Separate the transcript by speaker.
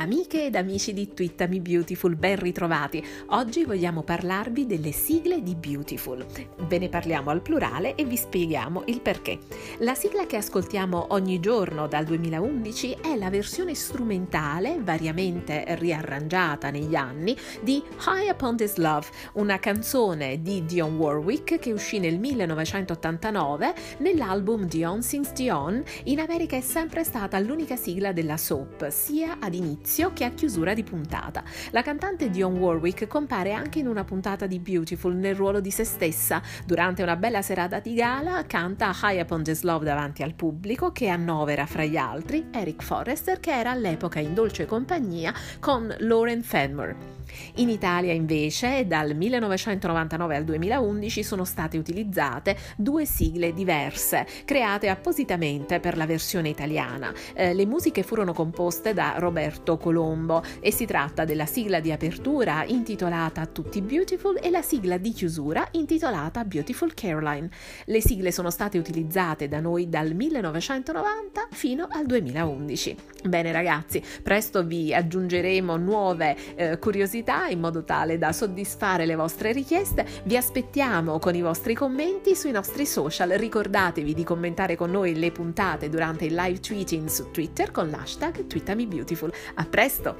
Speaker 1: Amiche ed amici di Twittami Beautiful, ben ritrovati. Oggi vogliamo parlarvi delle sigle di Beautiful. Ve ne parliamo al plurale e vi spieghiamo il perché. La sigla che ascoltiamo ogni giorno dal 2011 è la versione strumentale, variamente riarrangiata negli anni, di High Upon This Love, una canzone di Dion Warwick che uscì nel 1989 nell'album Dion Sings Dion. In America è sempre stata l'unica sigla della soap, sia ad inizio inizio che a chiusura di puntata. La cantante Dionne Warwick compare anche in una puntata di Beautiful nel ruolo di se stessa. Durante una bella serata di gala canta High Upon This Love davanti al pubblico che annovera fra gli altri Eric Forrester che era all'epoca in dolce compagnia con Lauren Fenmore. In Italia invece dal 1999 al 2011 sono state utilizzate due sigle diverse, create appositamente per la versione italiana. Eh, le musiche furono composte da Roberto Colombo e si tratta della sigla di apertura intitolata Tutti Beautiful e la sigla di chiusura intitolata Beautiful Caroline. Le sigle sono state utilizzate da noi dal 1990 fino al 2011. Bene ragazzi, presto vi aggiungeremo nuove eh, curiosità in modo tale da soddisfare le vostre richieste. Vi aspettiamo con i vostri commenti sui nostri social. Ricordatevi di commentare con noi le puntate durante il live tweeting su Twitter con l'hashtag TweetamiBeautiful. A presto!